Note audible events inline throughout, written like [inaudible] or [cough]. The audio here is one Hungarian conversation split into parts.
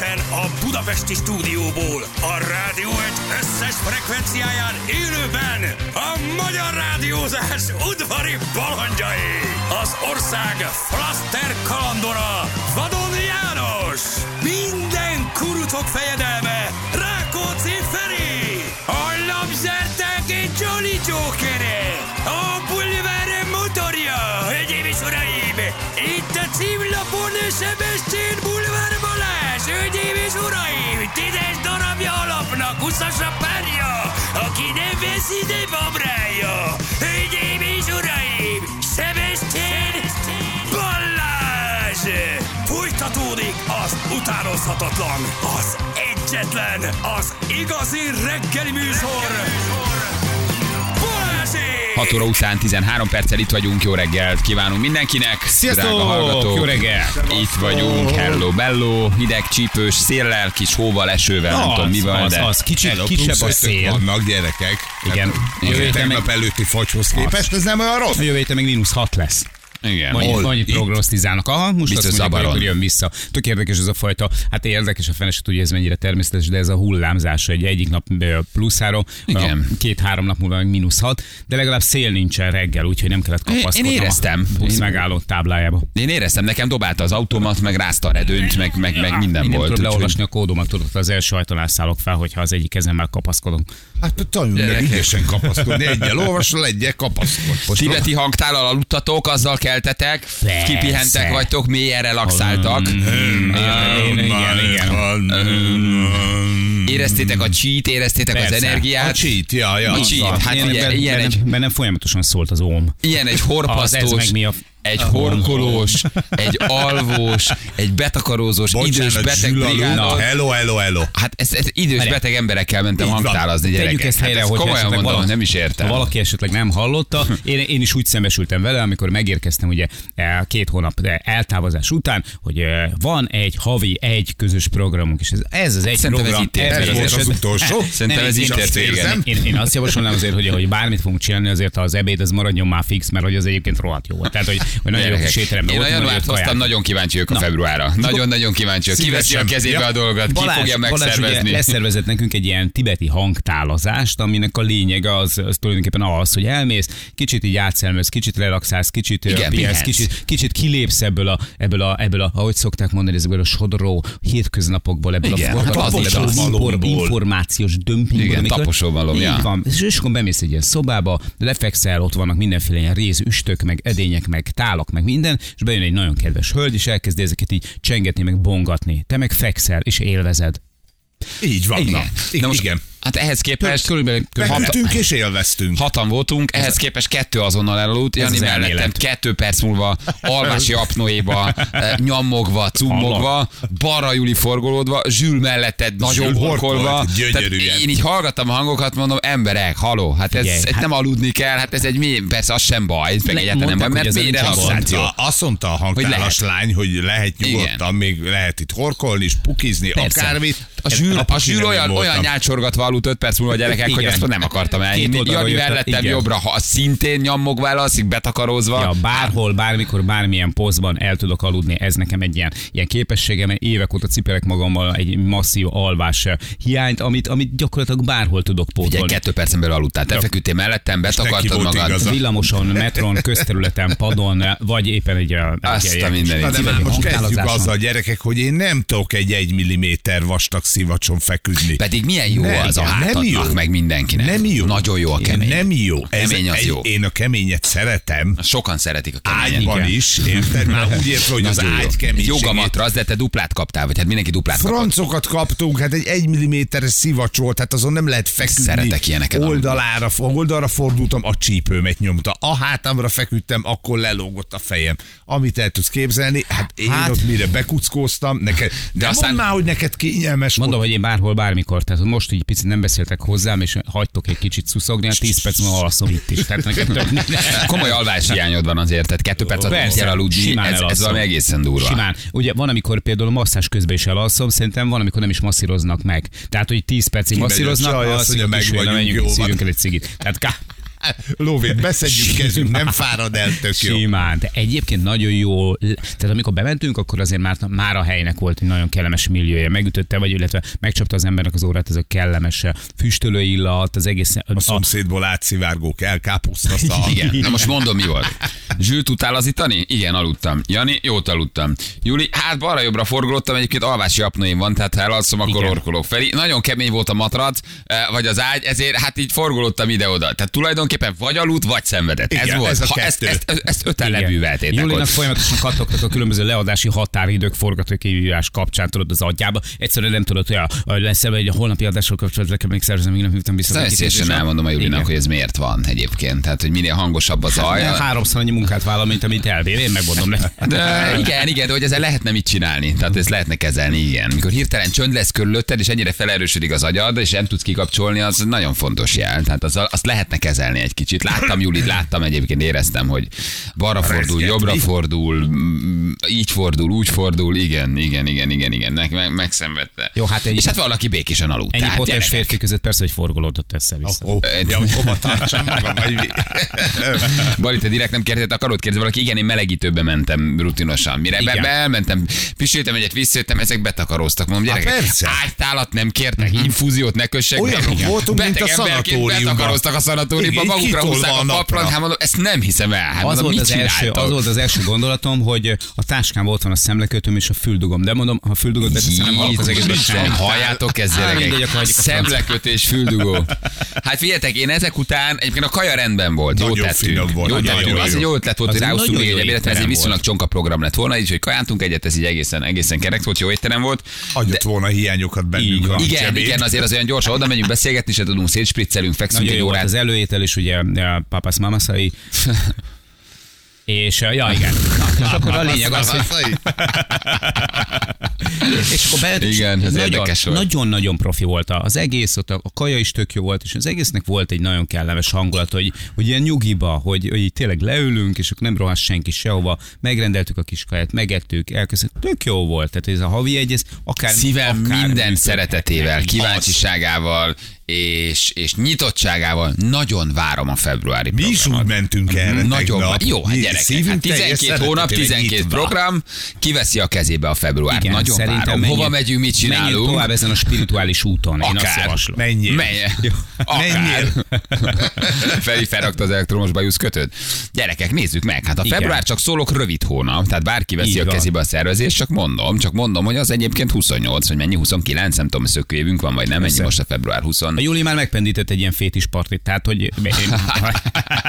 Egyenesen a Budapesti stúdióból, a rádió egy összes frekvenciáján élőben a magyar rádiózás udvari balandjai. Az ország flaster kalandora, Vadon János. Minden kurucok fejedelme, Rákóczi Feri. A labzárták egy Jolly Jokere. A bulvár motorja, hölgyeim és uraim. Itt a címlapon Sebestyén hölgyeim és uraim. Tízes darabja alapnak, huszas a párja, aki nem veszi, de babrája. Hölgyeim és uraim, Sebestyén Balázs! Folytatódik az utánozhatatlan, az egyetlen, az igazi reggeli műsor. Balázsék! 6 óra után 13 perccel itt vagyunk, jó reggelt kívánunk mindenkinek. Sziasztok! Jó reggel! Itt vagyunk, hello bello, hideg, csípős, széllel, kis hóval, esővel, nem tudom mivel, az, de... az, kicsit Hello, kisebb a szél. Vannak gyerekek. Igen. Jövő Igen. héten meg, Tegnap előtti fagyhoz képest ez nem olyan rossz. jövő héten meg mínusz 6 lesz. Igen. Annyit Itt? prognosztizálnak. Aha, most Biztos azt mondják, hogy jön vissza. Tök érdekes ez a fajta, hát érdekes a fene se tudja, ez mennyire természetes, de ez a hullámzás egy egyik nap plusz három, két-három nap múlva meg mínusz hat, de legalább szél nincsen reggel, úgyhogy nem kellett Én- én kapaszkodnom éreztem. a busz megálló táblájába. Én éreztem, nekem dobálta az automat, meg rázta a redőnyt, meg, meg, meg minden Én nem volt. tudom úgyhogy- leolvasni a kódomat, tudod, az első ajtónál szállok fel, hogyha az egyik kezemmel kapaszkodom. Hát tanulj meg ügyesen kapaszkodni. Egyel olvasol, egyel kapaszkod. Tibeti hangtállal aludtatok, azzal keltetek, Persze. kipihentek vagytok, mélyen relaxáltak. Éreztétek a cheat, éreztétek az Persze. energiát. A cheat, ja, ja. A az cheat, hát bennem- ilyen egy bennem, folyamatosan szólt az óm. Ilyen egy Az horpasztós, egy horkolós, egy alvós, egy betakarózós, idős Bocsánat, beteg Zsülalú. brigádos. Hello, hello, hello. Hát ez, ez idős Várjál. beteg emberekkel mentem Így hangtálazni gyerekek. Tegyük ezt Hát helyre, ezt hogy komolyan mondom, valaki- nem is értem. Ha valaki esetleg nem hallotta, én, én is úgy szembesültem vele, amikor megérkeztem ugye eh, két hónap eltávozás után, hogy eh, van egy havi, egy közös programunk, és ez, ez az egy Szerintem ez program. véget. az Ez volt az utolsó. Szerintem ez így ért Én, én azt javasolnám azért, hogy, hogy bármit fogunk csinálni, azért az ebéd az maradjon már fix, mert hogy az egyébként rohadt jó volt. Tehát, hogy, hogy nagyon jó kis étteremben Én a januárt hoztam, nagyon kíváncsi vagyok a februárra. Nagyon-nagyon kíváncsi vagyok. Ki veszi a kezébe a dolgot, ki fogja megszervezni. leszervezett nekünk egy ilyen tibeti hangtálazást, aminek a lényege az, az tulajdonképpen az, hogy elmész, kicsit így átszelmez, kicsit relaxálsz, kicsit Igen, pihensz, kicsit, kicsit kilépsz ebből a, ebből a, ebből a, ahogy szokták mondani, ezekből a sodró hétköznapokból, ebből Igen, a, az ebből a információs dömpingből. Igen, amikor- taposómalom, Így ja. van. És, és akkor bemész egy ilyen szobába, lefekszel, ott vannak mindenféle ilyen réz, üsttök, meg edények, meg tálak, meg minden, és bejön egy nagyon kedves hölgy, és elkezdi ezeket így csengetni, meg bongatni. Te meg fekszel, és élvezed. Így van. Igen. Na, Na most, igen. Hát ehhez képest Körülbelül, Meglettünk és élveztünk. hatan voltunk, ehhez képest kettő azonnal elaludt, Jani az mellettem elmélet. kettő perc múlva alvási apnoéba, eh, nyammogva, cummogva, Barra Juli forgolódva, Zsül melletted nagyon horkolva. én így hallgattam a hangokat, mondom, emberek, haló, hát ez, Figyelj, ez hát- nem aludni kell, hát ez egy mi, persze az sem baj, ez meg Le- egyáltalán nem baj, mert nincs relaxáció. Azt mondta, azt mondta a hangtálas Hogy lány, hogy lehet nyugodtan, még lehet itt horkolni, és pukizni, akármit. A nem olyan, olyan nyálcsorgatva aludt 5 perc múlva a gyerekek, hogy Igen. ezt nem akartam elhinni. Jani mellettem jobbra, ha szintén nyammogva elalszik, betakarózva. Ja, bárhol, bármikor, bármilyen posztban el tudok aludni, ez nekem egy ilyen, ilyen képességem, mert évek óta cipelek magammal egy masszív alvás hiányt, amit, amit gyakorlatilag bárhol tudok Ugye pótolni. kettő percen belül aludtál, te feküdtél mellettem, betakartad volt magad. igaza. Villamoson, metron, közterületen, padon, vagy éppen egy... Azt a mindenit. Na de már most kezdjük azzal, gyerekek, hogy én nem tudok egy egy milliméter vastag szivacson feküdni. Pedig milyen jó Nem, az a nem hátadnak, jó. meg mindenkinek. Nem jó. Nagyon jó a kemény. Nem jó. Ez Kemény az egy, jó. Én a keményet szeretem. Sokan szeretik a keményet. Ágyban is, érted? Már úgy értem, hogy az ágy Egy keménységét. Jogamatrasz, de te duplát kaptál, vagy hát mindenki duplát kapott. Francokat kaptunk, hát egy egy milliméteres szivacs volt, hát azon nem lehet feküdni. Szeretek ilyeneket Oldalára, oldalra fordultam, a csípőmet nyomta. A hátamra feküdtem, akkor lelógott a fejem. Amit el tudsz képzelni, hát én Hát- ott mire bekuckóztam, neked, de aztán- aztán... mondd már, hogy neked kényelmes Mondom, volt. hogy én bárhol, bármikor, tehát most így picit nem beszéltek hozzám, és hagytok egy kicsit szuszogni, hát 10 perc múlva alszom itt is. Tehát nekem tök... [laughs] Komoly alváshiányod van azért, tehát kettő perc alatt Persze, kell aludni, simán ez, ez valami egészen durva. Simán. Ugye van, amikor például masszás közben is elalszom, szerintem van, amikor nem is masszíroznak meg. Tehát, hogy 10 percig a masszíroznak, csaj, azt alszik mondja, a meg kis hölgy, vagyunk, menjünk, jó van. szívjunk el egy cigit. Tehát ká, Lóvét [laughs] beszedjük kezünk, nem fárad el, tök jó. Simán. De egyébként nagyon jó. Tehát amikor bementünk, akkor azért már, már a helynek volt egy nagyon kellemes milliója. Megütötte, vagy illetve megcsapta az embernek az órát, ez a kellemes füstölő illat, az egész. A szomszédból átszivárgók, elkápuszta szal. [laughs] Igen, na most mondom, mi volt. Zsül, tudtál lazítani? Igen, aludtam. Jani, jót aludtam. Júli, hát balra-jobbra forgolódtam, egyébként alvási apnoém van, tehát ha elalszom, akkor Igen. orkolok felé. Nagyon kemény volt a matrac, eh, vagy az ágy, ezért hát így forgolódtam ide-oda. Tehát tulajdonképpen vagy aludt, vagy szenvedett. Ez Igen, volt. ez a ha ezt, ezt, ezt, ezt öten lebűveltétek Julinak ott. folyamatosan kattogtak a különböző leadási határidők forgatókönyvírás kapcsán, tudod, az agyába. Egyszerűen nem tudod, hogy a, lesz egy a holnapi adással kapcsolatban kell még szerzem, még nem hívtam vissza. Szívesen a- elmondom a Julinak, hogy ez miért van egyébként. Tehát, hogy minél hangosabb a zaj. De háromszor annyi munkát vállal, mint amit elvér, én megmondom neki. De igen, igen, de hogy ezzel lehetne mit csinálni. Tehát ezt lehetne kezelni, igen. Mikor hirtelen csönd lesz körülötted, és ennyire felerősödik az agyad, és nem tudsz kikapcsolni, az nagyon fontos jel. Tehát az, azt lehetne kezelni egy kicsit. Láttam Julit, láttam egyébként, éreztem, hogy balra fordul, jobbra fordul, mm, így fordul, úgy fordul, igen, igen, igen, igen, igen, meg, meg, megszenvedte. Jó, hát egy- és hát valaki békésen aludt. Ennyi gyerekek. férfi között persze, hogy forgolódott össze-vissza. Ja, hogy hova tartsam magam? [laughs] Bali, te direkt nem kérdezett, akarod kérdezni valaki? Igen, én melegítőbe mentem rutinosan. Mire be, Igen. beelmentem, pisiltem egyet, visszajöttem, ezek betakaróztak. Mondom, gyerekek, persze. ágytálat nem kértek, infúziót ne kössek. Olyanok be. voltunk, mint a Beteg emberként szanatóriumban. Betakaróztak a szanatóriumban, magukra húzták a paplant, hát mondom, ezt nem hiszem el. Hát Az mondom, volt, az első, az volt az első gondolatom, hogy a táskám ott van a szemlekötőm és a füldugom. De mondom, ha a füldugot beteszem, nem hallok az egészben semmit. Halljátok mindegy, gyerekek. Szemlekötés, füldugó. Hát figyeljetek, én ezek után, egyébként a kaja rendben volt, jó tettünk. volt, Jó Az egy jó ötlet volt, hogy nagyon még egy ebédet, ez egy viszonylag csonka program lett volna, így hogy kajántunk egyet, ez így egészen, egészen kerek volt, jó étterem volt. Hagyott volna hiányokat bennünk. Igen, igen, azért az olyan gyorsan oda megyünk, beszélgetni se tudunk, szétspritzelünk, fekszünk Nagyon egy órát. az előétel is, ugye papas mamasai. [laughs] És, ja, igen. Na, és [laughs] akkor a lényeg az, hogy [laughs] és akkor bejöttünk, Igen, ez nagyon-. Nagyon-nagyon profi volt az egész, ott a, a kaja is tök jó volt, és az egésznek volt egy nagyon kellemes hangulat, hogy, hogy ilyen nyugiba, hogy, hogy így tényleg leülünk, és akkor nem rohass senki sehova, megrendeltük a kis kaját, megettük, elköszönt, tök jó volt. Tehát ez a havi egy, ez akár Szívem akár minden szeretetével, kíváncsiságával és, és nyitottságával nagyon várom a februári Mi is úgy mentünk erre Nagyon van. Jó, hát gyerekek, hát teljes 12 hónap, szeretetével 12 nyitva. program, kiveszi a kezébe a február. Igen, Nagyon várom. Hova menjünk- megyünk, mit csinálunk? tovább ezen a spirituális úton. Én azt Akár. javaslom. Menjél. Menj. Akár. Menjél. [laughs] Feli felrakta az elektromos bajusz kötőt. Gyerekek, nézzük meg. Hát a Igen. február csak szólok rövid hónap, tehát bárki veszi Így a kezébe a szervezést, csak mondom, csak mondom, hogy az egyébként 28, vagy mennyi, 29, nem tudom, szökőjévünk van, vagy nem, mennyi most a február 20. A Júli már megpendített egy ilyen fétis partit, tehát hogy...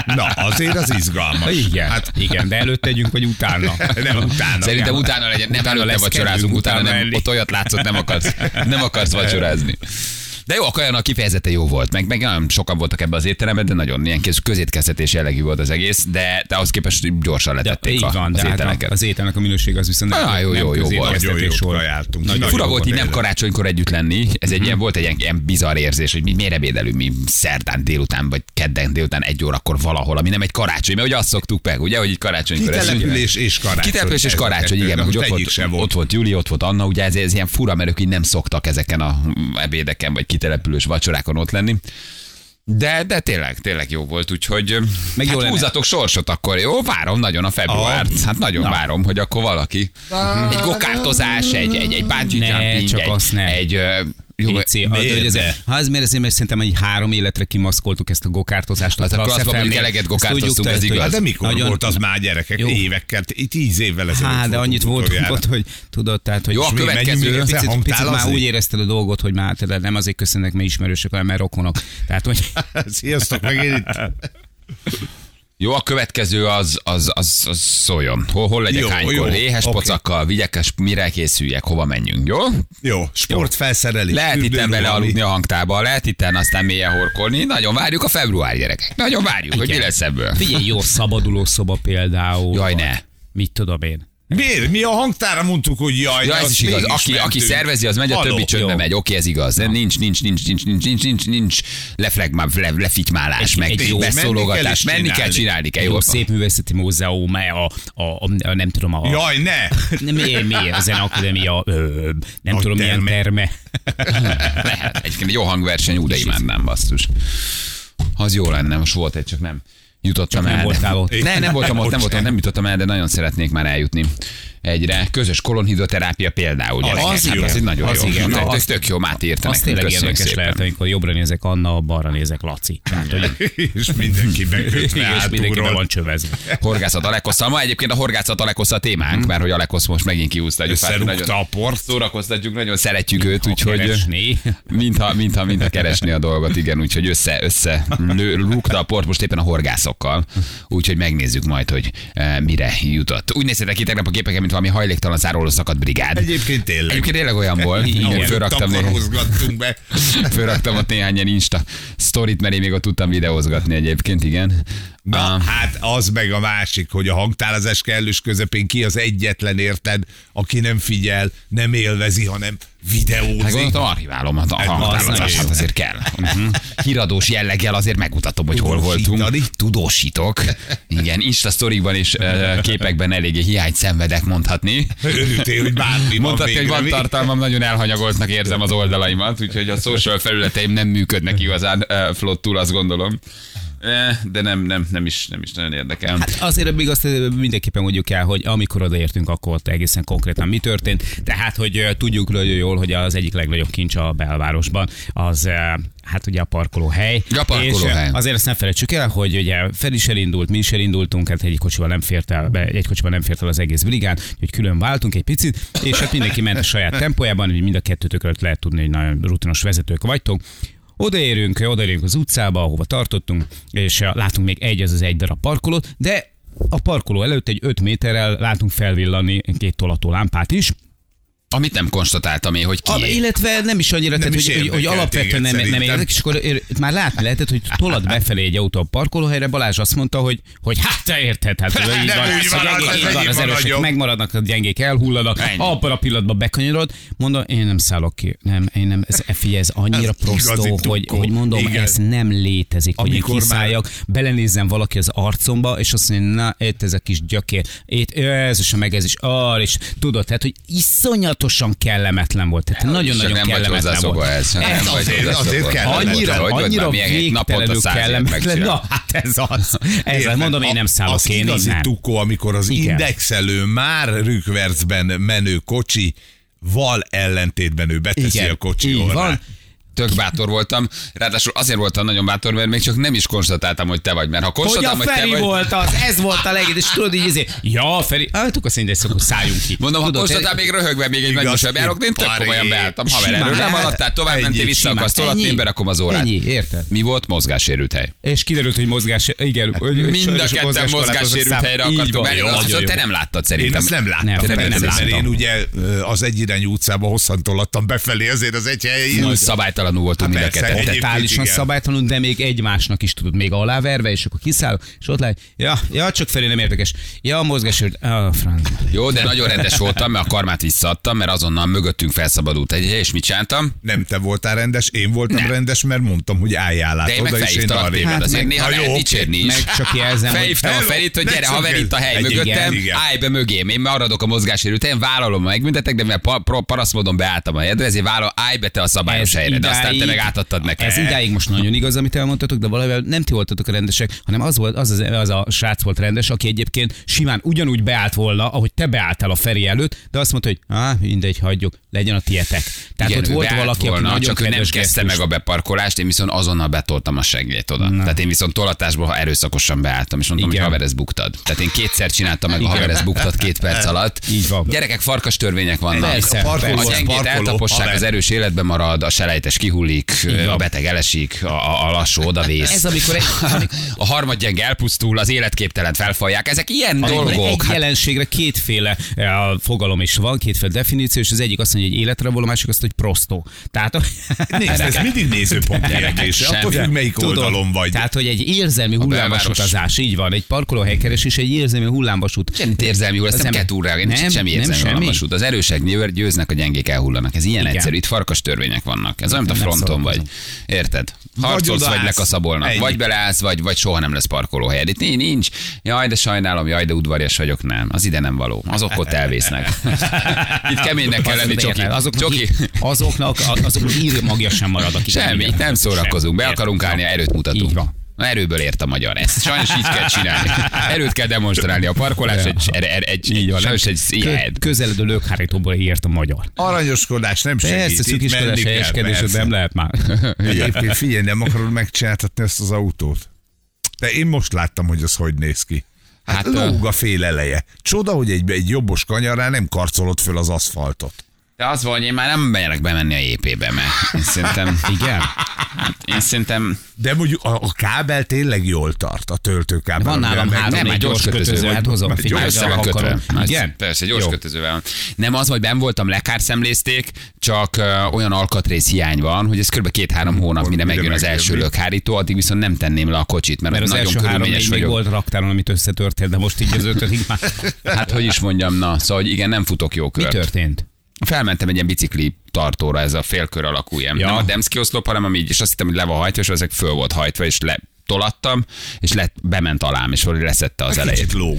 [laughs] Na, azért az izgalmas. igen, hát, igen, de előtt tegyünk, vagy utána. [laughs] Nem utána. Szerintem utána legyen, nem Utána előtte vacsorázunk, utána utána nem, ott olyat látszott, nem akarsz, nem akarsz [laughs] vacsorázni. De jó, a kajának kifejezetten jó volt, meg, meg nagyon sokan voltak ebbe az étteremben, de nagyon ilyen kész közétkeztetés jellegű volt az egész, de, de ahhoz képest gyorsan De letették így a, van, az de hát ételeket. a- az ételnek a minőség az viszont nem, Ah, jó, nem jó, jó volt. Nagyon jók volt. kajáltunk. Nagyon Fura jó volt így nem karácsonykor együtt lenni, ez egy ilyen volt egy ilyen, bizarr érzés, hogy mi miért ebédelünk mi szerdán délután, vagy kedden délután egy órakor valahol, ami nem egy karácsony, mert ugye azt szoktuk meg, ugye, hogy így karácsonykor. Kitelepülés és karácsony. Kitelepülés és karácsony, igen, de hogy ott volt, sem volt. ott volt Júli, ott volt Anna, ugye ez, ez ilyen fura, mert ők így nem szoktak ezeken a ebédeken, vagy kitelepülős vacsorákon ott lenni. De, de tényleg, tényleg jó volt, úgyhogy Meg meg jó hát lenne. húzatok sorsot akkor, jó? Várom nagyon a februárt. Hát nagyon várom, hogy akkor valaki egy gokártozás, egy, egy, egy bungee Ne, jumping, csak egy, azt ne. egy, jó, az, miért hogy ez, ha ez miért, ezért, mert szerintem egy három életre kimaszkoltuk ezt a gokártozást. Hát azt mondom, hogy Rassefelnél. eleget gokártoztunk, tudjuk, ez tehát, igaz. Hát de mikor nagyon- volt az már gyerekek? Jó. Évekkel, tíz évvel ezelőtt Hát, de annyit voltunk ott, hogy tudod, tehát, hogy Jó, a következő- Picit, picit már úgy érezted a dolgot, hogy már te nem azért köszönnek, mert ismerősök, hanem mert rokonok. Tehát, hogy [laughs] Sziasztok, megint itt. [laughs] Jó, a következő az, az, az, az szóljon. Hol, hol legyek Jó, hánykor? jó, Éhes oké. pocakkal, vigyekes, mire készüljek, hova menjünk, jó? Jó, sportfelszerelés. Lehet itten bele mi? aludni a hangtába, lehet itten aztán mélyen horkolni. Nagyon várjuk a február gyerekek. Nagyon várjuk, hogy mi Igen. lesz ebből. figyelj, jó szabaduló szoba például. Jaj, ne. Mit tudom én. Miért? Mi a hangtára mondtuk, hogy jaj, Ja, ez is igaz. Aki, aki szervezi, az megy, a Haló. többi csöndbe megy. Oké, ez igaz. De nincs, nincs, nincs, nincs, nincs, nincs, nincs, nincs leflegmá, le, lefitymálás, meg egy jó- beszólogatás. menni kell Menni is kell csinálni. kell. Jó, Jó, szép művészeti múzeum, a, a, a, a, nem tudom, a, Jaj, ne! nem, mi, mi a Zeneakadémia, nem tudom milyen terme. Lehet. Egyébként egy jó hangverseny, úgy imádnám, basszus. Az jó lenne, most volt egy, csak nem jutottam nem el. voltál ott. Ne, nem voltam ott, nem voltam, nem jutottam el, de nagyon szeretnék már eljutni egyre. Közös kolonhidoterápia például. az Hát igen. az egy nagyon Az jó. igen. Ez Az- tök jó, Máté írta Az tényleg érdekes szépen. lehet, amikor jobbra nézek Anna, balra nézek Laci. Tehát, hogy [laughs] És mindenki megkötve igen, és mindenki be van csövezve. Horgászat Alekosszal. Ma egyébként a horgászat Alekosz a témánk, mert hogy Alekosz most megint kiúzta. hát Összerúgta a port. Szórakoztatjuk, nagyon szeretjük őt, úgyhogy [laughs] mintha, mintha, mintha keresni a dolgot, igen, úgyhogy össze, össze rúgta a port most éppen a horgászokkal, úgyhogy megnézzük majd, hogy e, mire jutott. Úgy néztetek ki tegnap a képeken, mint valami hajléktalan záróló szakadt brigád. Egyébként tényleg. Egyébként tényleg olyan volt. Igen, fölraktam, takarózgattunk be. [laughs] fölraktam ott néhány ilyen Insta sztorit, mert én még ott tudtam videózgatni egyébként, igen. Na, Ah. hát az meg a másik, hogy a hangtálazás kellős közepén ki az egyetlen érted, aki nem figyel, nem élvezi, hanem Hát videózik. gondoltam, archiválom a Hát, hangtározást, az hát azért kell. Uh-huh. Híradós jelleggel azért megmutatom, hogy hol voltunk. Tudósítok. Igen, Insta sztorikban és uh, képekben eléggé hiányt szenvedek mondhatni. Örültél, hogy bármi Mondhatni, hogy van tartalmam, nagyon elhanyagoltnak érzem az oldalaimat, úgyhogy a social felületeim nem működnek igazán uh, flottul, azt gondolom. Eh, De nem, nem, nem, is, nem is nagyon érdekel. Hát azért még azt mindenképpen mondjuk el, hogy amikor odaértünk, akkor ott egészen konkrétan mi történt. Tehát, hogy ö, tudjuk nagyon jól, hogy az egyik legnagyobb kincs a belvárosban, az ö, hát ugye a parkolóhely. A parkolóhely. És azért ezt nem felejtsük el, hogy ugye Fel is elindult, mi is elindultunk, hát egy kocsival nem fért el, be, egy kocsival nem fért el az egész brigád, hogy külön váltunk egy picit, és hát mindenki ment a saját tempójában, hogy mind a kettőtökről lehet tudni, hogy nagyon rutinos vezetők vagytok. Odaérünk, odaérünk az utcába, ahova tartottunk, és eh, látunk még egy, az az egy darab parkolót, de a parkoló előtt egy 5 méterrel látunk felvillani két tolató lámpát is, Amit nem konstatáltam én, hogy a, ki. illetve nem is annyira, tehát, is hogy, hogy, alapvetően nem, nem érdekes, és akkor ér- már látni lehetett, hogy tolad befelé egy autó a parkolóhelyre, Balázs azt mondta, hogy, hogy hát te érted, hát [laughs] ez így Nem van, a az van, az a erősek megmaradnak, a gyengék elhullanak, abban a pillanatban bekanyarod, mondom, én nem szállok ki, nem, én nem, ez, figyelj, ez annyira Ez prostó, hogy, hogy mondom, Igen. ez nem létezik, hogy én Amikor már- kiszálljak, belenézzem valaki az arcomba, és azt mondja, na, itt ez a kis gyökér, itt ez is, meg ez is, ar, és tudod, tehát, hogy iszonyatosan kellemetlen volt. Tehát nagyon-nagyon vagy kellemetlen volt. Nem Ez vagy azért- azért kell. Annyira, Hogy annyira végtelenül kellemetlen. Na, hát ez az. Ez Érted? mondom, én nem szállok az én igazi innen. tukó, amikor az indexelő már rükvercben menő kocsi val ellentétben ő beteszi Igen, a kocsi így orrát. van. Tök bátor voltam. Ráadásul azért voltam nagyon bátor, mert még csak nem is konstatáltam, hogy te vagy. Mert ha Hogy a konstatáltam, hogy, te Feri vagy, volt az, ez volt a legjobb, és tudod így izé, ja, Feri, hát akkor szerintem ezt akkor szálljunk ki. Mondom, ha Tudod, konstatál, még röhögve még egy nagyosabb járok, én tök komolyan beálltam. Haver, erről nem hát, alattál, tovább mentél, vissza akarsz tolatni, én berakom az órát. Ennyi, érted? Mi volt? Mozgássérült hely. És kiderült, hogy mozgás, igen. hogy Mind a ketten mozgássérült helyre akartunk menni. Azt te nem láttad Én szerintem. ezt nem láttam, Nem, nem én ugye az egyirányú utcába hosszantól adtam befelé, azért az egy hely. Úgy szabálytalanul voltunk mind a Hát ketten. Totálisan szabálytalanul, de még egymásnak is tudod, még aláverve, és akkor kiszáll, és ott lát, ja, ja, csak felé nem érdekes. Ja, a mozgásért, ah, franc. Jó, de nagyon rendes voltam, mert a karmát visszaadtam, mert azonnal mögöttünk felszabadult egy és mit csináltam? Nem te voltál rendes, én voltam Nem. rendes, mert mondtam, hogy álljál át De én meg oda, és én téged, azért meg- néha Ha jó, lehet dicsérni is. Meg csak jelzem, hogy Felhívtam a Ferit, hogy gyere, haver, itt a hely egy- mögöttem, állj be mögém, én maradok a mozgásérült helyen, vállalom, megmüntetek, de mert pa- pro- parasztmódon beálltam a helyedre, ezért vállalom, állj be te a szabályos helyre, de aztán te meg átadtad nekem. Ez idáig most nagyon igaz, amit elmondtatok, de valamivel nem ti voltatok a rendesek, hanem az volt, az, az, az a srác volt rendes, aki egyébként simán ugyanúgy beállt volna, ahogy te beálltál a Feri előtt, de azt mondta, hogy ah, mindegy, hagyjuk, legyen a tietek. Tehát Igen, ott volt valaki, volna, aki nagyon csak nem kezdte gesztus. meg a beparkolást, én viszont azonnal betoltam a segélyt oda. Tehát én viszont tolatásból ha erőszakosan beálltam, és mondtam, Igen. hogy haver, ez buktad. Tehát én kétszer csináltam meg a Igen. haver, ez buktad két perc alatt. [laughs] Így van. Gyerekek, farkas törvények vannak. Persze, a a gyengét eltapossák, az erős életben marad, a selejtes kihullik, a beteg elesik, a, a, lassú odavész. Ez amikor egy, amikor, a harmadgyeng elpusztul, az életképtelen felfalják. Ezek ilyen amikor dolgok. egy Hát jelenségre kétféle eh, fogalom is van, kétféle definíció, és az egyik azt mondja, hogy életre való, a másik azt, hogy prostó. Tehát, Nézd, ez mindig nézőpont kérdése. Attól függ, melyik Tudod, oldalon vagy. Tehát, hogy egy érzelmi hullámvasutazás, így van, egy parkolóhelykeresés, egy érzelmi hullámvasút. Semmi érzelmi hull, ezt nem kell túlreagálni, nem, semmi érzelmi hullámvasút. Az erősek győznek, a gyengék elhullanak. Ez ilyen Igen. egyszerű. Itt farkas törvények vannak. Ez olyan, a fronton vagy. Érted? Harcolsz, vagy odaállsz. lekaszabolnak. Ennyi. Vagy beleállsz, vagy, vagy soha nem lesz parkolóhelyed. Itt nincs-. Jaj, de sajnálom, jaj, de udvarias vagyok. Nem, az ide nem való. Azok ott elvésznek. Itt keménynek kell lenni, csoki. Azoknak, csoki. azoknak, azoknak ír magja sem marad, Semmi, itt nem szórakozunk. Be akarunk állni, erőt mutatunk. Így van. Erőből ért a magyar. Ezt sajnos így kell csinálni. Erőt kell demonstrálni a parkolás, egy, egy, egy, egy, így van, sajnos egy ilyen. Közeledő lökhárítóból írt a magyar. Aranyoskodás nem segít. Persze, kell, helyeskedés, nem lehet már. Egyébként figyelj, nem akarod megcsináltatni ezt az autót? De én most láttam, hogy az hogy néz ki. Hát, Hát, lóg a fél eleje. Csoda, hogy egy, egy jobbos kanyarnál nem karcolod föl az aszfaltot. De az van, hogy én már nem merek bemenni a JP-be, mert én szerintem, Igen. hát én szerintem De mondjuk a, a kábel tényleg jól tart, a töltőkábel. Van nálam három nem, négy gyors gyors kötöző kötöző, van. hát hozom. Már Figyelj, össze van kötve. Igen? Persze, gyors Jó. kötözővel van. Nem az, hogy ben voltam, lekárszemlézték, csak uh, olyan alkatrész hiány van, hogy ez kb. két-három hónap, mire megjön az első lökhárító, addig viszont nem tenném le a kocsit, mert, Mert az nagyon első három körülményes még vagyok. volt raktáron, amit összetörtél, de most így az ötödik már. Hát hogy is mondjam, na, szóval igen, nem futok jó Mi kört. történt? Felmentem egy ilyen bicikli tartóra, ez a félkör alakú ilyen. Ja. Nem a Demszki oszlop, hanem ami így, és azt hittem, hogy le van hajtva, és ezek föl volt hajtva, és le tolattam, és lett, bement alám, és leszette az elejét. Kicsit lóg.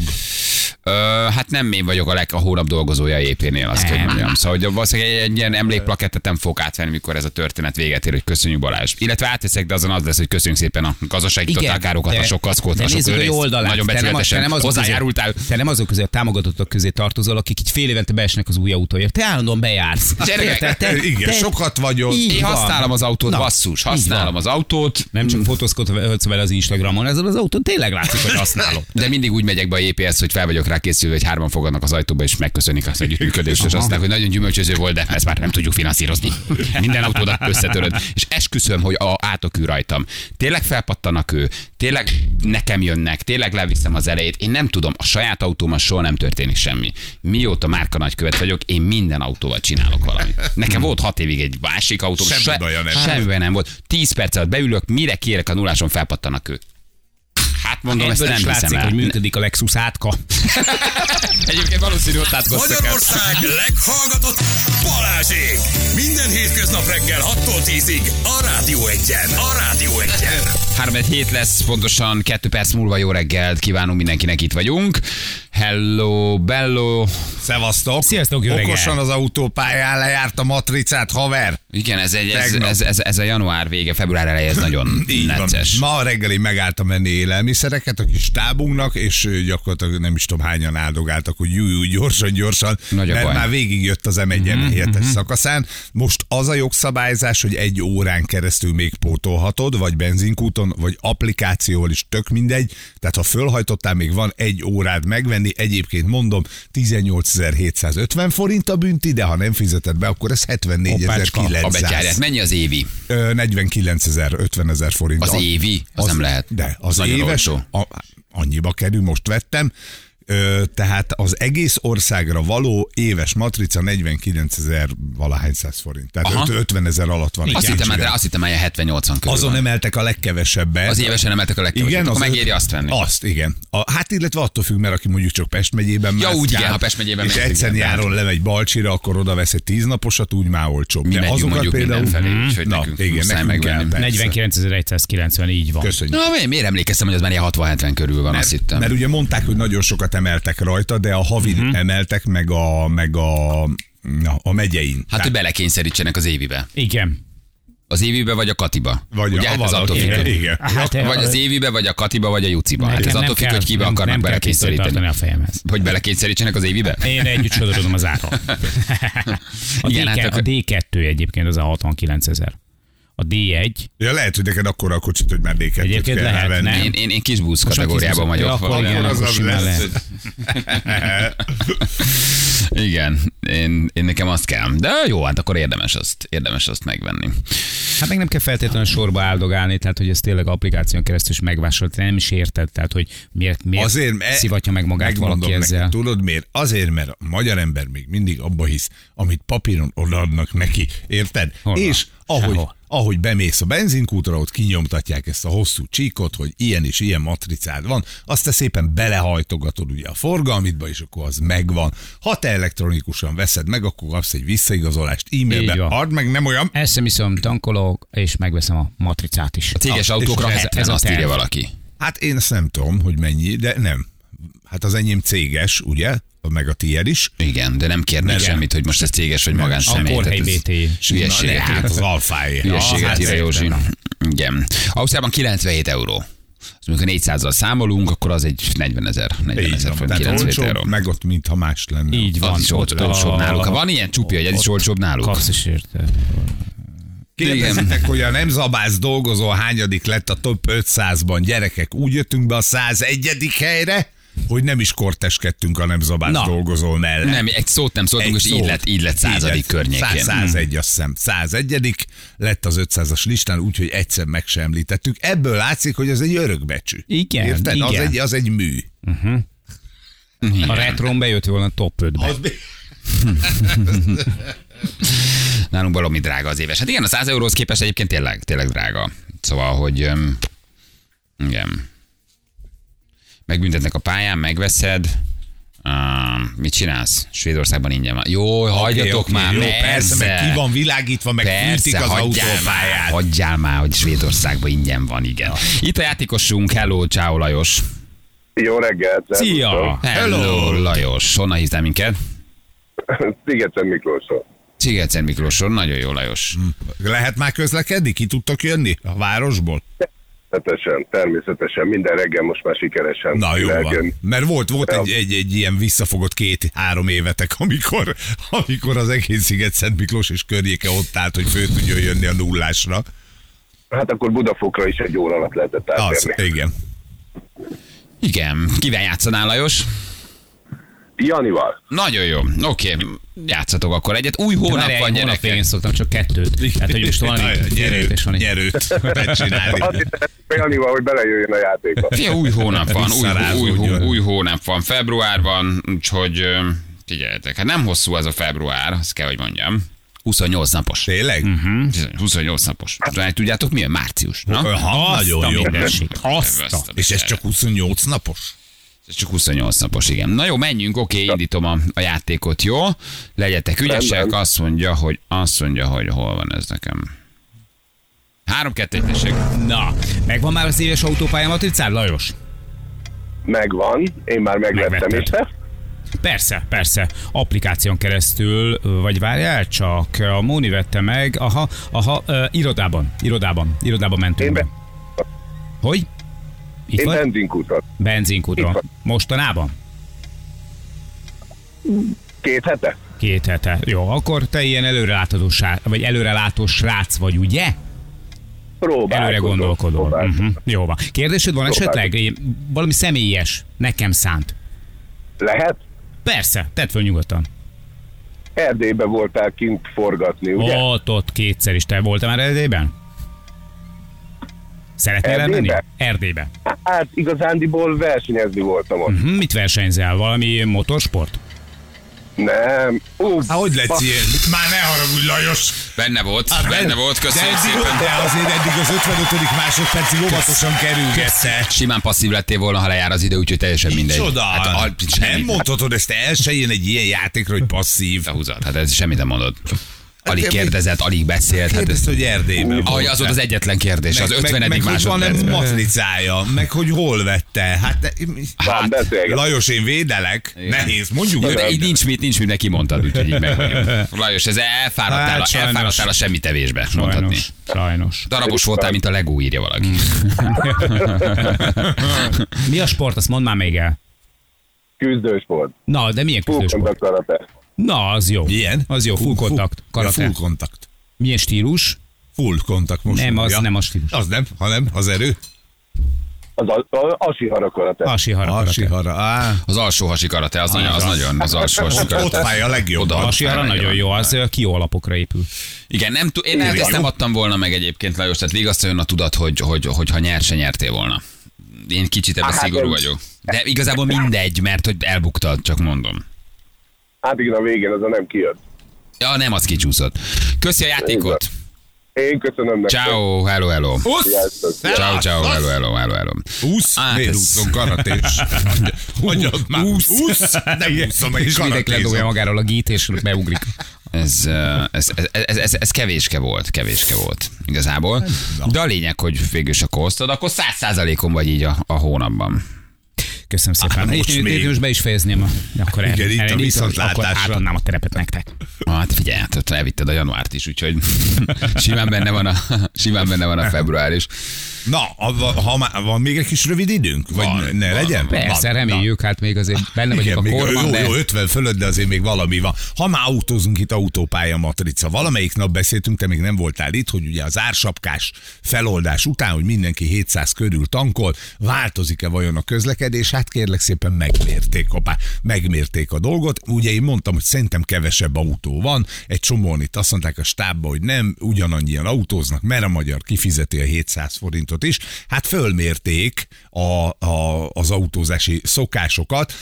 Ö, hát nem én vagyok a, leg, a hónap dolgozója a JP-nél, azt kell, mondjam. Szóval hogy valószínűleg egy, egy ilyen emlékplakettet nem fog átvenni, mikor ez a történet véget ér, hogy köszönjük Balázs. Illetve átveszek, de azon az lesz, hogy köszönjük szépen a gazdasági totálkárokat, a sok kaszkót, a sok őrészt. oldalát. Nagyon Te nem, te becsületesen nem azok hozzájárultál. Te nem azok közé, a támogatottak közé tartozol, akik így fél évente beesnek az új autóért. Te állandóan bejársz. [laughs] Gyerekek, te, Igen, te, sokat vagyok. Én van. használom az autót, Na, basszus, használom az autót. Nem csak fotózkodsz vele az Instagramon, ezzel az autón tényleg látszik, hogy használod. De mindig úgy megyek be a JPS, hogy fel vagyok rá készülve, hogy hárman fogadnak az ajtóba, és megköszönik az együttműködést, és azt mondják, hogy nagyon gyümölcsöző volt, de ezt már nem tudjuk finanszírozni. [laughs] Minden autódat összetöröd. És esküszöm, hogy a átokű rajtam. Tényleg felpattanak ő, tényleg nekem jönnek, tényleg leviszem az elejét. Én nem tudom, a saját autómmal soha nem történik semmi. Mióta márka nagykövet vagyok, én minden autóval csinálok valamit. Nekem volt hat évig egy másik autó, Semmi baja nem. nem volt. Tíz perc alatt beülök, mire kérek a nulláson, felpattanak ő. Hát mondom, ezt Ebből nem látszik, el. hogy működik a Lexus átka. [laughs] Egyébként valószínű ott átkoztak el. Magyarország leghallgatott Balázsék! Minden hétköznap reggel 6-tól 10-ig a Rádió Egyen. A Rádió Egyen. 3 hét lesz, pontosan 2 perc múlva jó reggelt kívánunk mindenkinek, itt vagyunk. Hello, bello. Szevasztok. Sziasztok, jó reggel. Okosan az autópályán lejárt a matricát, haver. Igen, ez, egy, ez, ez, ez, ez, a január vége, február eleje, ez nagyon necces. Ma reggel én megálltam menni élelmiszereket a kis tábunknak, és gyakorlatilag nem is tudom hányan áldogáltak, hogy jú, jú, gyorsan, gyorsan, Nagy mert baj. már végig jött az m 1 mm szakaszán. Most az a jogszabályzás, hogy egy órán keresztül még pótolhatod, vagy benzinkúton, vagy applikációval is tök mindegy. Tehát ha fölhajtottál, még van egy órád megvenni. Egyébként mondom, 18.750 forint a bünti, de ha nem fizeted be, akkor ez A 74.900. betyárját. Mennyi az évi? Ö, 49 ezer, 50 ezer forint. Az évi? Az, nem lehet. De az, nagyon éves, annyiba kerül, most vettem. Ö, tehát az egész országra való éves matrica 49 ezer valahány száz forint. Tehát Aha. öt- 50 ezer alatt van. Azt hittem, már, azt hittem, már 70-80 körül Azon van. emeltek a legkevesebbet. Az évesen emeltek a legkevesebbet, Igen, akkor az megéri azt venni. Azt, igen. A, hát illetve attól függ, mert aki mondjuk csak Pest megyében Ja, úgy igen, ha Pest megyében És egyszer igen, nyáron lemegy Balcsira, akkor oda vesz egy tíznaposat, úgy már olcsóbb. Mi De azokat mondjuk például- mindenfelé, úgyhogy Na, igen, nekünk kell, persze. 49.190, így van. Köszönjük. Na, miért, emlékeztem, hogy az már ilyen 60-70 körül van, azt hittem. Mert ugye mondták, hogy nagyon sokat emeltek rajta, de a havin Mhm. uh-huh. emeltek, meg a, meg a, na, a megyein. Hát, hogy belekényszerítsenek az évibe. Igen. Az évibe vagy a Katiba. Vagy Ugye, a hát ez attól függ, igen, igen. Hát, Vagy az évibe, vagy a Katiba, vagy a Juciba. Hát ez attól nem függ, hogy kibe akarnak nem belekényszeríteni. a fejemhez. Hogy belekényszerítsenek az évibe? Én együtt sodorodom az áron. [laughs] A, Igen, D2, hát akkor- a D2 egyébként az a 69 ezer. A D1, Ja, lehet, hogy neked akkor a kocsit, hogy már d Egyébként lehet, nem? Én, én, én kis busz kategóriában vagyok. Ja, akkor igen, Az az lesz. lehet. [laughs] Igen, én, én nekem azt kell. De jó, hát akkor érdemes azt, érdemes azt megvenni. Hát meg nem kell feltétlenül sorba áldogálni, tehát hogy ez tényleg applikáción keresztül is megvásolt, nem is érted, tehát hogy miért, miért Azért, szivatja meg magát valaki neked, ezzel. Tudod miért? Azért, mert a magyar ember még mindig abba hisz, amit papíron odaadnak neki. Érted? Hol van? és ahogy, Sehol. Ahogy bemész a benzinkútra, ott kinyomtatják ezt a hosszú csíkot, hogy ilyen és ilyen matricád van, azt te szépen belehajtogatod ugye a forgalmitba, és akkor az megvan. Ha te elektronikusan veszed meg, akkor kapsz egy visszaigazolást van. Add meg, nem olyan. Eszem iszom, tankolok, és megveszem a matricát is. A céges Na, autókra ez- 70, ez a azt írja valaki. Hát én ezt nem tudom, hogy mennyi, de nem. Hát az enyém céges, ugye? Meg a tiéd is. Igen, de nem kérnek Nem. semmit, hogy most ez céges vagy magánszemély. Akkor helybéti. Hülyeséget hát az alfáé. [laughs] Hülyeséget Ah, ír a hát Józsi. Igen. Ausztriában 97 euró. Az ha 400-al számolunk, akkor az egy 40 ezer, 40 Így ezer Tehát 90 euró. meg ott, mintha más lenne. Így van. Az is ott olcsóbb náluk. Ha van ilyen csupja, hogy ez is olcsóbb náluk. Kapsz is érte. Kérdezitek, hogy a nem zabász dolgozó hányadik lett a top 500-ban. Gyerekek, úgy jöttünk be a 101. helyre, hogy nem is korteskedtünk a nem zabász Na. dolgozó mellett. Nem, egy szót nem szóltunk, és így lett, így lett századik környékén. 101, azt hiszem. 101 lett az 500-as listán, úgyhogy egyszer meg sem említettük. Ebből látszik, hogy ez egy örökbecsű. Igen, Érted? Az, igen. egy, az egy mű. A retron bejött volna top 5-be. Az mi? [laughs] Nálunk valami drága az éves. Hát igen, a 100 euróhoz képest egyébként tényleg, tényleg drága. Szóval, hogy öm, igen. Megbüntetnek a pályán, megveszed, Uh, mit csinálsz? Svédországban ingyen van. Jó, hagyjatok oké, már, jó, persze. persze, meg ki van világítva, meg fűtik az hagyjál már, autópályát. hagyjál már, hogy Svédországban ingyen van, igen. Itt a játékosunk, hello, ciao Lajos. Jó reggelt! Szia! Hello, Hello. Lajos. Honnan hívtál minket? [laughs] Szigeten Miklósról. Sziget Miklóson, nagyon jó Lajos. Lehet már közlekedni? Ki tudtok jönni a városból? [laughs] Természetesen, természetesen. Minden reggel most már sikeresen Na jó van. Mert volt, volt egy, egy, egy ilyen visszafogott két-három évetek, amikor, [laughs] amikor az egész sziget Szent Miklós és környéke ott állt, hogy fő tudjon jönni a nullásra. Hát akkor Budafokra is egy óra alatt lehetett Az, átérni. igen. Igen, kivel játszanál Lajos? Janival. Nagyon jó. Oké, játszatok akkor egyet. Új hónap Hónap van, gyerekek. szoktam csak kettőt. Tehát, hogy most van itt nyerőt, és van itt. nyerőt megcsinálni. Janival, hogy belejöjjön a játékba. Fia, új hónap van, új, új, új, új hónap van, február van, úgyhogy figyeljetek, hát nem hosszú az a február, azt kell, hogy mondjam. 28 napos. Tényleg? Bizony, 28 napos. Hát, tudjátok milyen? Március. Na? Aha, nagyon jó. Azt a- a És ez csak 28 napos? Ez csak 28 napos, igen. Na jó, menjünk, oké, indítom a, a játékot, jó? Legyetek ügyesek, Rendben. azt mondja, hogy azt mondja, hogy hol van ez nekem. 3 2 1 tessék. Na, megvan már az éves autópálya matricád, Lajos? Megvan, én már megvettem te? Persze, persze. Applikáción keresztül, vagy várjál csak, a Móni vette meg, aha, aha, ö, irodában, irodában, irodában mentünk Én be. be- Hogy? Itt Én vagy? benzinkúton. Benzinkúton. Mostanában? Két hete? Két hete. Jó, akkor te ilyen előrelátható, srác, vagy előrelátó srác vagy, ugye? Próbálkozom. Előre gondolkodó. Próbálkozom. Uh-huh. Jó van. Kérdésed van esetleg? Valami személyes, nekem szánt. Lehet? Persze, tedd föl nyugodtan. Erdélybe voltál kint forgatni, ugye? Ott, ott kétszer is. Te voltál már Erdélyben? Szeretnél elmenni? Erdélybe? Hát igazándiból versenyezni voltam ott. Hm, mit versenyzel? Valami motorsport? Nem. Ú, Há, hogy lett ilyen? Már ne haragudj, Lajos! Benne volt, benne volt, köszönjük de, eddig, szépen. de azért eddig az 55. másodpercig óvatosan kerülgette. Simán passzív lettél volna, ha lejár az idő, úgyhogy teljesen mindegy. Csoda! Hát, a, nem mondhatod ezt elsőjén egy ilyen játékra, hogy passzív. Húzat, hát ez semmit nem mondod. Alig Hát, kérdezett, alig beszélt. Hát ez, Kérdezte, hogy Erdélyben volt. az volt az egyetlen kérdés, az 50. meg, meg, hogy van-e másodperc. matricája, meg hogy hol vette. Hát, Hát, beszélget. Lajos, én védelek. Nehéz, mondjuk. Jó, de így nincs mit, nincs mit, neki mondtad, úgyhogy így meg. [laughs] Lajos, ez elfáradtál, Hát, a, sajnos. elfáradtál a semmi tevésbe, mondhatni. Sajnos. Sajnos. Darabos voltál, mint a Lego, írja valaki. [laughs] Mi a sport? Azt mondd már még el. Küzdősport. Na, de milyen küzdősport? Karate. Na, az jó. Milyen? Az jó, full kontakt, karate. Full kontakt. Milyen stílus? Full kontakt most Nem, az nem a stílus. Az nem, hanem az erő. Az a, a, Asihara karate. Asihara karate. Asihara. Á, Az alsó hasi karate, az nagyon, az nagyon, az alsó hasi ott, ott karate. fáj a legjobb. Oda. Asihara Nagyon nagyon jó, az kió alapokra épül. Igen, nem, tu- én ezt Igen. nem adtam volna meg egyébként, Lajos, tehát vigasztaljon a tudat, hogy, hogy, hogy ha nyer, se nyertél volna. Én kicsit ebben Hát, szigorú vagyok. De igazából mindegy, mert hogy elbuktad, csak mondom. Hát igen, a végén az a nem kijött. Ja, nem, az kicsúszott. Köszi a játékot. Én köszönöm nektek. Ciao, hello, hello. Sziasztok. Ciao, ciao, hello, hello, hello, hello. Úsz, Hát miért úszom karatés? [laughs] Mondjad már, úsz, úsz, nem úszom meg És mindenki ledobja magáról a gít, és beugrik. Ez, ez, ez, ez, ez, ez kevéske volt, kevéske volt igazából. De a lényeg, hogy végül is akkor hoztad, akkor száz százalékon vagy így a, a hónapban. Köszönöm szépen. Itt, most itt, még. itt most be is fejezném. A, akkor Igen, el- itt a viszontlátásra. Akkor átadnám a terepet nektek. Hát figyelj, hát elvitted a januárt is, úgyhogy [laughs] simán benne van a, simán benne van a február is. Na, a- ha már van még egy kis rövid időnk? Vagy Van, ne, van, legyen? Persze, Na, reméljük, hát még azért benne vagyunk Igen, a korban, jó, de... jó, 50 fölött, de azért még valami van. Ha már autózunk itt autópálya matrica, valamelyik nap beszéltünk, te még nem voltál itt, hogy ugye az ársapkás feloldás után, hogy mindenki 700 körül tankol, változik-e vajon a közlekedés? Hát kérlek szépen megmérték, hoppá, megmérték a dolgot. Ugye én mondtam, hogy szerintem kevesebb autó van, egy csomóan itt azt mondták a stábba, hogy nem, ugyanannyian autóznak, mert a magyar kifizeti a 700 forintot is. Hát fölmérték a, a, az autózási szokásokat,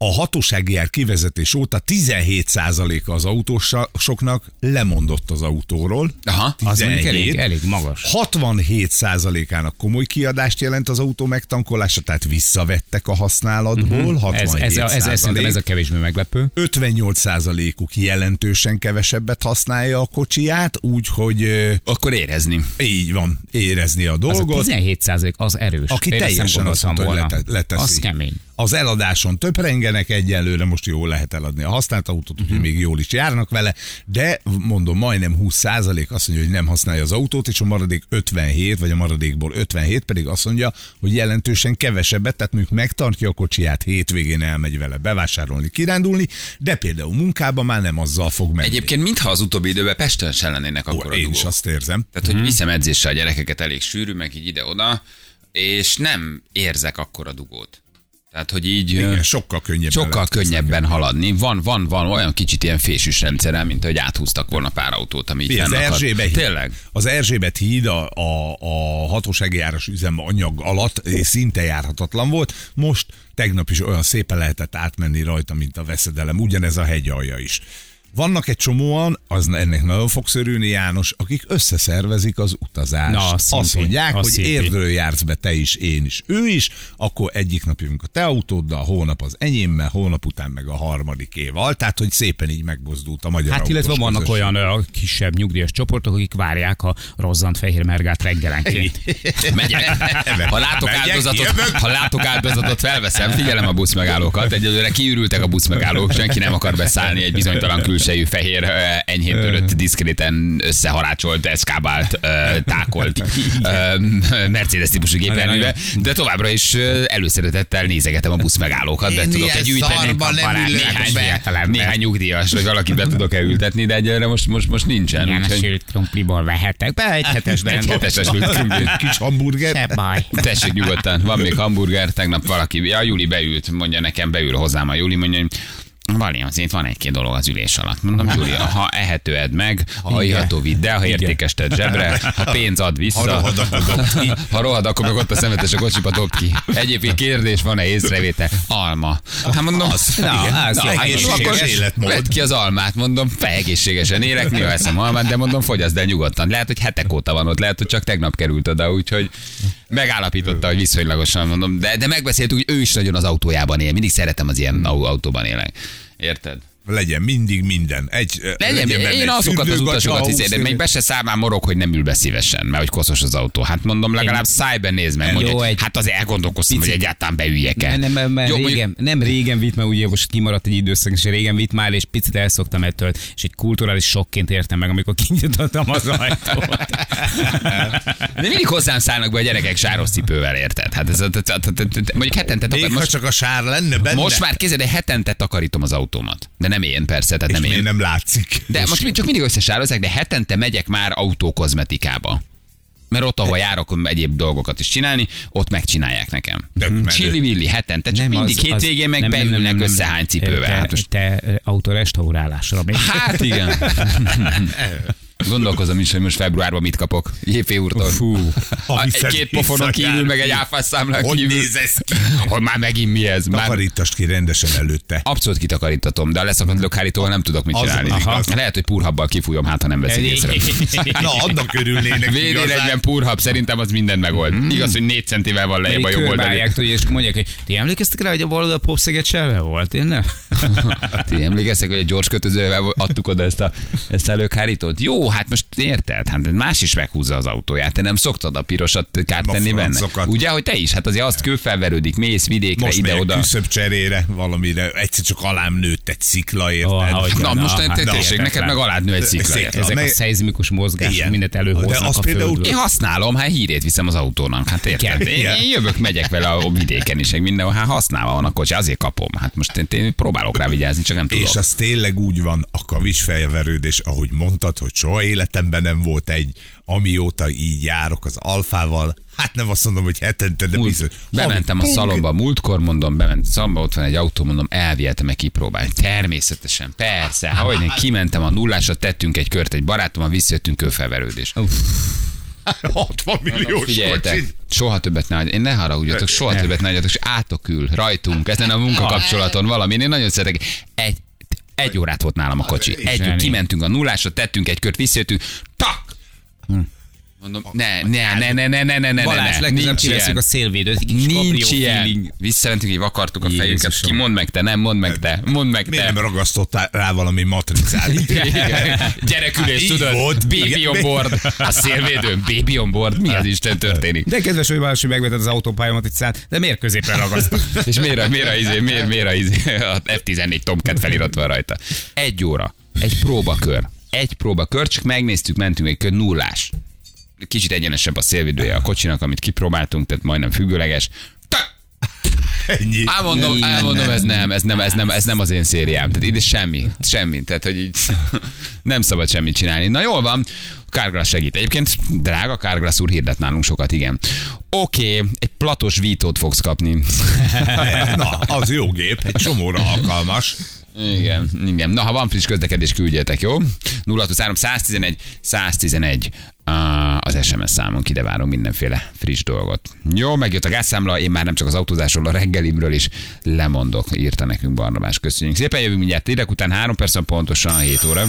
a hatósági ár kivezetés óta 17%-a az autósoknak lemondott az autóról. Aha, Az mondjuk elég, 17. elég magas. 67%-ának komoly kiadást jelent az autó megtankolása, tehát visszavettek a használatból. Mhm. Ez, 67 ez, a, ez, ez, szerintem ez a kevésbé meglepő. 58%-uk jelentősen kevesebbet használja a kocsiját, úgyhogy Akkor érezni. így van, érezni a Az a dolgot. 17 százalék az erős. Aki Én teljesen azt mondta, hogy lete- leteszi. Az kemény. Az eladáson töprengenek egyelőre, most jól lehet eladni a használt autót, Mhm. úgyhogy még jól is járnak vele, de mondom, majdnem 20% azt mondja, hogy nem használja az autót, és a maradék 57, vagy a maradékból 57 pedig azt mondja, hogy jelentősen kevesebbet, tehát mondjuk megtartja a kocsiját, hétvégén elmegy vele bevásárolni, kirándulni, de például munkában már nem azzal fog menni. Egyébként mintha az utóbbi időben Pesten se lennének Ó, akkor a én is azt érzem. Tehát, hogy viszem edzésre a gyerekeket elég sűrű, meg így ide-oda, és nem érzek akkor a dugót. Tehát, hogy így... Igen, sokkal könnyebben Sokkal könnyebben haladni. Van, van, van olyan kicsit ilyen fésűs rendszerem, mint hogy áthúztak volna pár autót, ami így az. Erzsébet híd, Tényleg. Az Erzsébet híd a, a, a hatósági járos üzemanyag alatt eh, szinte járhatatlan volt. Most tegnap is olyan szépen lehetett átmenni rajta, mint a veszedelem. Ugyanez a hegyalja is. Vannak egy csomóan, az ennek nagyon fogsz örülni, János, akik összeszervezik az utazást. Na, az Azt szimpi, mondják, az hogy szimpi. érdről jársz be te is, én is, ő is, akkor egyik nap jövünk a te autóddal, hónap az enyémmel, hónap után meg a harmadik éval. Tehát, hogy szépen így megbozdult a magyar Hát illetve vannak közösség. olyan ö, kisebb nyugdíjas csoportok, akik várják a rozzant fehér mergát reggelenként. [laughs] Megyek. [laughs] Ha látok, Megyek, áldozatot, jövök. ha látok áldozatot, felveszem, figyelem a buszmegállókat. Egyelőre kiürültek a buszmegállók, senki nem akar beszállni egy bizonytalan külsejű fehér, enyhén törött, diszkréten összeharácsolt, eszkábált, tákolt Mercedes típusú gépjárműve, de továbbra is előszeretettel nézegetem a buszmegállókat, be Én tudok egy ültetni. ülök néhány, be. néhány nyugdíjas, vagy valakit be tudok elültetni, de egyelőre most, most, most nincsen. Igen, a sült krumpliból vehetek be egy hetesben. Egy sült krumpli. [laughs] Kis hamburger. Se baj. Tessék nyugodtan, van még hamburger, tegnap valaki, ja, Juli beült, mondja nekem, beül hozzám a Juli, mondja, azért van egy-két dolog az ülés alatt. Mondom, Júli, ha ehető edd meg, ha iható vidd el, ha értékes tedd zsebre, ha pénz ad vissza. Ha rohad, akkor ki. [laughs] Ha rohad, akkor meg ott a szemetes a kocsiba dob ki. Egyébként kérdés, van-e észrevétel? Alma. Hát mondom, Az, Na, igen. az Na, hát egészséges akkor életmód. Vedd ki az almát, mondom, fe egészségesen élek, néha eszem almát, de mondom, fogyaszd el nyugodtan. Lehet, hogy hetek óta van ott, lehet, hogy csak tegnap került oda, úgyhogy megállapította, hogy viszonylagosan mondom. De, de megbeszéltük, hogy ő is nagyon az autójában él. Mindig szeretem az ilyen au- autóban élek. Érted? Legyen mindig minden. Egy, Legyen, benne én egy azokat az utasokat hiszem, de auszín- még be se számán morog, hogy nem ül be szívesen, mert hogy koszos az autó. Hát mondom, legalább szájben néz meg, mondja, Jó, hogy egy- hát az elgondolkoztam, hogy egyáltalán beüljek el. Nem, nem, mert Jó, mondjuk- régen, nem régen vitt, mert ugye most kimaradt egy időszak, és régen vitt már, és picit elszoktam ettől, és egy kulturális sokként értem meg, amikor kinyitottam az ajtót. De mindig hozzám szállnak be a gyerekek sáros cipővel, érted? Hát ez, a- a- a- a- a- mondjuk hetente Még most, csak a sár lenne benne. most már kézed, de hetente takarítom az autómat. De nem én persze, tehát és nem én. nem látszik. De most mind- csak mindig összesározzák, de hetente megyek már autókozmetikába. Mert ott, ahol járok egyéb dolgokat is csinálni, ott megcsinálják nekem. Menő. Csilli-villi hetente, csak Nem, mindig az- hétvégén meg nem, nem, nem, beülnek nem, nem, össze nem. hány cipővel. Te, Hát most te autorestaurálásra még. Hát igen. [laughs] [laughs] Gondolkozom is, hogy most februárban mit kapok. Jépé úrtól. Fú. A- Két pofonon kívül, meg egy áfás számlán Hogy kívül. néz ez ki? Hogy már megint mi ez? Már Takarítasd ki rendesen előtte. abszolút kitakarítatom, de a leszakadt lökhárítóval nem tudok mit Az- csinálni. aha. Lehet, hogy purhabbal kifújom, hát ha nem veszik észre. [laughs] Na, annak örülnének VD igazán. egyben purhab, szerintem az mindent megold. Igaz, hogy négy centivel van lejjebb a jobb oldali. Körbeállják, tudja, és mondják, hogy ti emlékeztek rá, hogy a baloldal popszeget sebe volt? Én nem. [laughs] Ti emlékeztek, hogy egy gyors kötözővel adtuk oda ezt a, ezt a előkárítót? Jó, hát most érted, hát más is meghúzza az autóját. Te nem szoktad a pirosat kárt tenni benne? Ugye, hogy te is, hát azért azt kőfelverődik, mész vidékre, Most ide-oda. küszöbb cserére, valamire, egyszer csak alám nőtt egy szikla, érted? Ahogy Na, Na, most te, hát te na, tessék, neked meg alád nő egy szikla. Szikla. Ezek a szeizmikus mozgások, mindent De előhoznak a például-. Én használom, hát hírét viszem az autónak. Hát érted? Én, jövök, megyek vele a vidéken is, meg mindenhol, hát használva van a kocsi, azért kapom. Hát most én, én próbálok rá vigyázni, csak nem tudok. És az tényleg úgy van, a kavics felverődés, ahogy mondtad, hogy soha életemben nem volt egy, amióta így járok az alfával, hát nem azt mondom, hogy hetente, de Múlt- bizony. Bementem a szalomba, múltkor mondom, bement szalomba, ott van egy autó, mondom, elvihetem meg kipróbálni. Természetesen, persze. Ha én kimentem a nullásra, tettünk egy kört egy barátommal, visszajöttünk kőfelverődés. 60 milliós Figyeljetek, soha többet ne hagyjatok, én ne haragudjatok, soha többet ne hagyjatok, és átokül rajtunk ezen a munkakapcsolaton valami. Én nagyon szeretek. Egy, egy órát volt nálam a kocsi. Egy, Zseni. kimentünk a nullásra, tettünk egy kört, visszajöttünk, tak! Mondom, ne, ne, ne, ne, ne, ne, ne, ne, Balázs, legközelebb kiveszünk a szélvédőt, Nincs ilyen. Visszamentünk, így vakartuk a fejünket. Ki mondd meg te, nem, mondd meg te, mondd meg Miért te. nem ragasztottál rá valami matricát? [laughs] Gyerekülés, tudod? volt. Baby on board. A szélvédőn, baby on board. Mi az Isten történik? De kedves, hogy Balázs, hogy az autópályamat egy szállt, de miért középre ragasztod? [laughs] És miért, miért, a, izé, miért, miért a, izé, a F14 Tomcat feliratva rajta? Egy óra, egy próbakör. Egy próbakör, csak megnéztük, mentünk egy kör, nullás. Kicsit egyenesebb a szélvidője a kocsinak, amit kipróbáltunk, tehát majdnem függőleges. Ennyi. Elmondom, elmondom, ez nem, ez nem, ez nem, ez nem az én szériám. Tehát ide semmi, semmi. Tehát, hogy így [laughs] nem szabad semmit csinálni. Na jól van, Carglass segít. Egyébként drága Carglass úr hirdet nálunk sokat, igen. Oké, okay, egy platos vítót fogsz kapni. [laughs] Na, az jó gép, egy csomóra alkalmas. Igen, igen. Na, ha van friss közlekedés, küldjetek, jó? 023 111 111 ah, az SMS számon ide várunk mindenféle friss dolgot. Jó, megjött a gázszámla, én már nem csak az autózásról, a reggelimről is lemondok, írta nekünk Barnabás. Köszönjük szépen, jövünk mindjárt idek után 3 perc pontosan 7 óra.